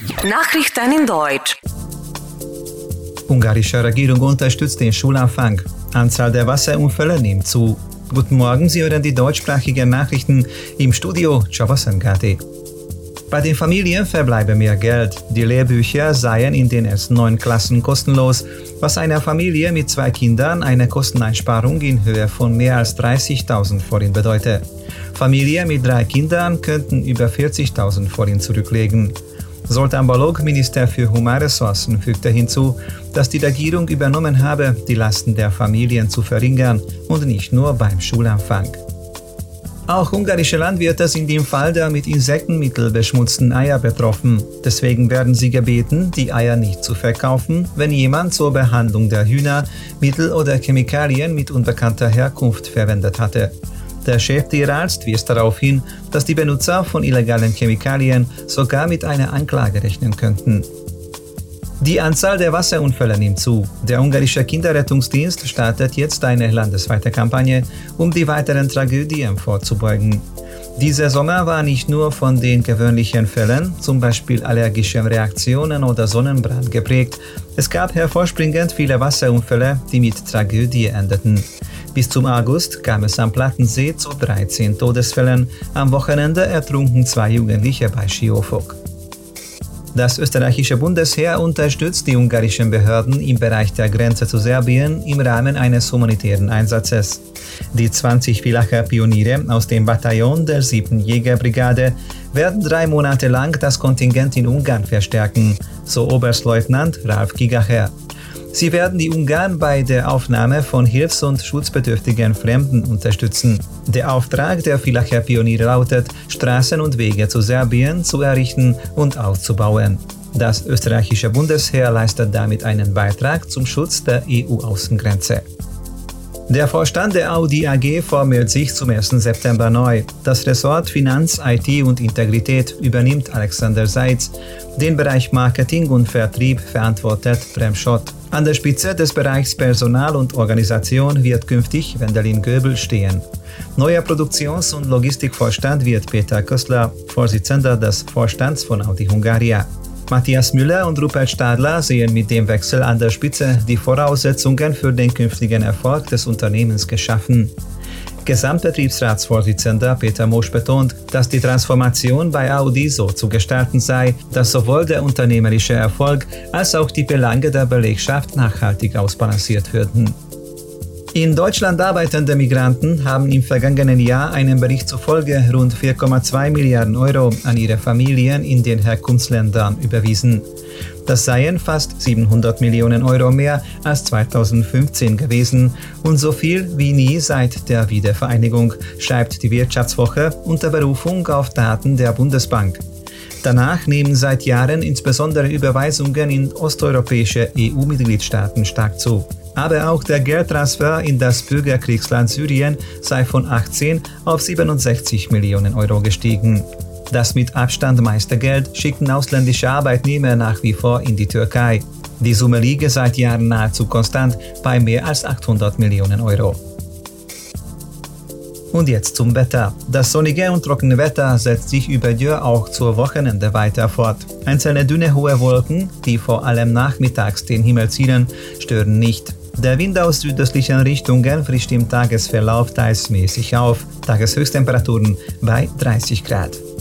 Nachrichten in Deutsch. Ungarische Regierung unterstützt den Schulanfang. Anzahl der Wasserunfälle nimmt zu. Guten Morgen, Sie hören die deutschsprachigen Nachrichten im Studio Chavasangati. Bei den Familien verbleibe mehr Geld. Die Lehrbücher seien in den ersten neun Klassen kostenlos, was einer Familie mit zwei Kindern eine Kosteneinsparung in Höhe von mehr als 30.000 Forint bedeutet. Familien mit drei Kindern könnten über 40.000 Forint zurücklegen. Zoltán Balog, Minister für Humanressourcen, fügte hinzu, dass die Regierung übernommen habe, die Lasten der Familien zu verringern und nicht nur beim Schulanfang. Auch ungarische Landwirte sind im Fall der mit Insektenmittel beschmutzten Eier betroffen. Deswegen werden sie gebeten, die Eier nicht zu verkaufen, wenn jemand zur Behandlung der Hühner Mittel oder Chemikalien mit unbekannter Herkunft verwendet hatte. Der Cheftierarzt wies darauf hin, dass die Benutzer von illegalen Chemikalien sogar mit einer Anklage rechnen könnten. Die Anzahl der Wasserunfälle nimmt zu. Der ungarische Kinderrettungsdienst startet jetzt eine landesweite Kampagne, um die weiteren Tragödien vorzubeugen. Dieser Sommer war nicht nur von den gewöhnlichen Fällen, zum Beispiel allergischen Reaktionen oder Sonnenbrand geprägt. Es gab hervorspringend viele Wasserunfälle, die mit Tragödie endeten. Bis zum August kam es am Plattensee zu 13 Todesfällen. Am Wochenende ertrunken zwei Jugendliche bei Schiofok. Das österreichische Bundesheer unterstützt die ungarischen Behörden im Bereich der Grenze zu Serbien im Rahmen eines humanitären Einsatzes. Die 20 Villacher Pioniere aus dem Bataillon der 7. Jägerbrigade werden drei Monate lang das Kontingent in Ungarn verstärken, so Oberstleutnant Ralf Gigacher. Sie werden die Ungarn bei der Aufnahme von hilfs- und schutzbedürftigen Fremden unterstützen. Der Auftrag der Villacher Pioniere lautet, Straßen und Wege zu Serbien zu errichten und auszubauen. Das österreichische Bundesheer leistet damit einen Beitrag zum Schutz der EU-Außengrenze. Der Vorstand der Audi AG formiert sich zum 1. September neu. Das Ressort Finanz, IT und Integrität übernimmt Alexander Seitz. Den Bereich Marketing und Vertrieb verantwortet Prem Schott. An der Spitze des Bereichs Personal und Organisation wird künftig Wendelin Göbel stehen. Neuer Produktions- und Logistikvorstand wird Peter Köstler, Vorsitzender des Vorstands von Audi Hungaria. Matthias Müller und Rupert Stadler sehen mit dem Wechsel an der Spitze die Voraussetzungen für den künftigen Erfolg des Unternehmens geschaffen. Gesamtbetriebsratsvorsitzender Peter Mosch betont, dass die Transformation bei Audi so zu gestalten sei, dass sowohl der unternehmerische Erfolg als auch die Belange der Belegschaft nachhaltig ausbalanciert würden. In Deutschland arbeitende Migranten haben im vergangenen Jahr einem Bericht zufolge rund 4,2 Milliarden Euro an ihre Familien in den Herkunftsländern überwiesen. Das seien fast 700 Millionen Euro mehr als 2015 gewesen und so viel wie nie seit der Wiedervereinigung, schreibt die Wirtschaftswoche unter Berufung auf Daten der Bundesbank. Danach nehmen seit Jahren insbesondere Überweisungen in osteuropäische EU-Mitgliedstaaten stark zu. Aber auch der Geldtransfer in das Bürgerkriegsland Syrien sei von 18 auf 67 Millionen Euro gestiegen. Das mit Abstand meiste Geld schickten ausländische Arbeitnehmer nach wie vor in die Türkei. Die Summe liege seit Jahren nahezu konstant bei mehr als 800 Millionen Euro. Und jetzt zum Wetter. Das sonnige und trockene Wetter setzt sich über Dürr auch zur Wochenende weiter fort. Einzelne dünne hohe Wolken, die vor allem nachmittags den Himmel ziehen, stören nicht. Der Wind aus südöstlichen Richtungen frischt im Tagesverlauf teils mäßig auf. Tageshöchsttemperaturen bei 30 Grad.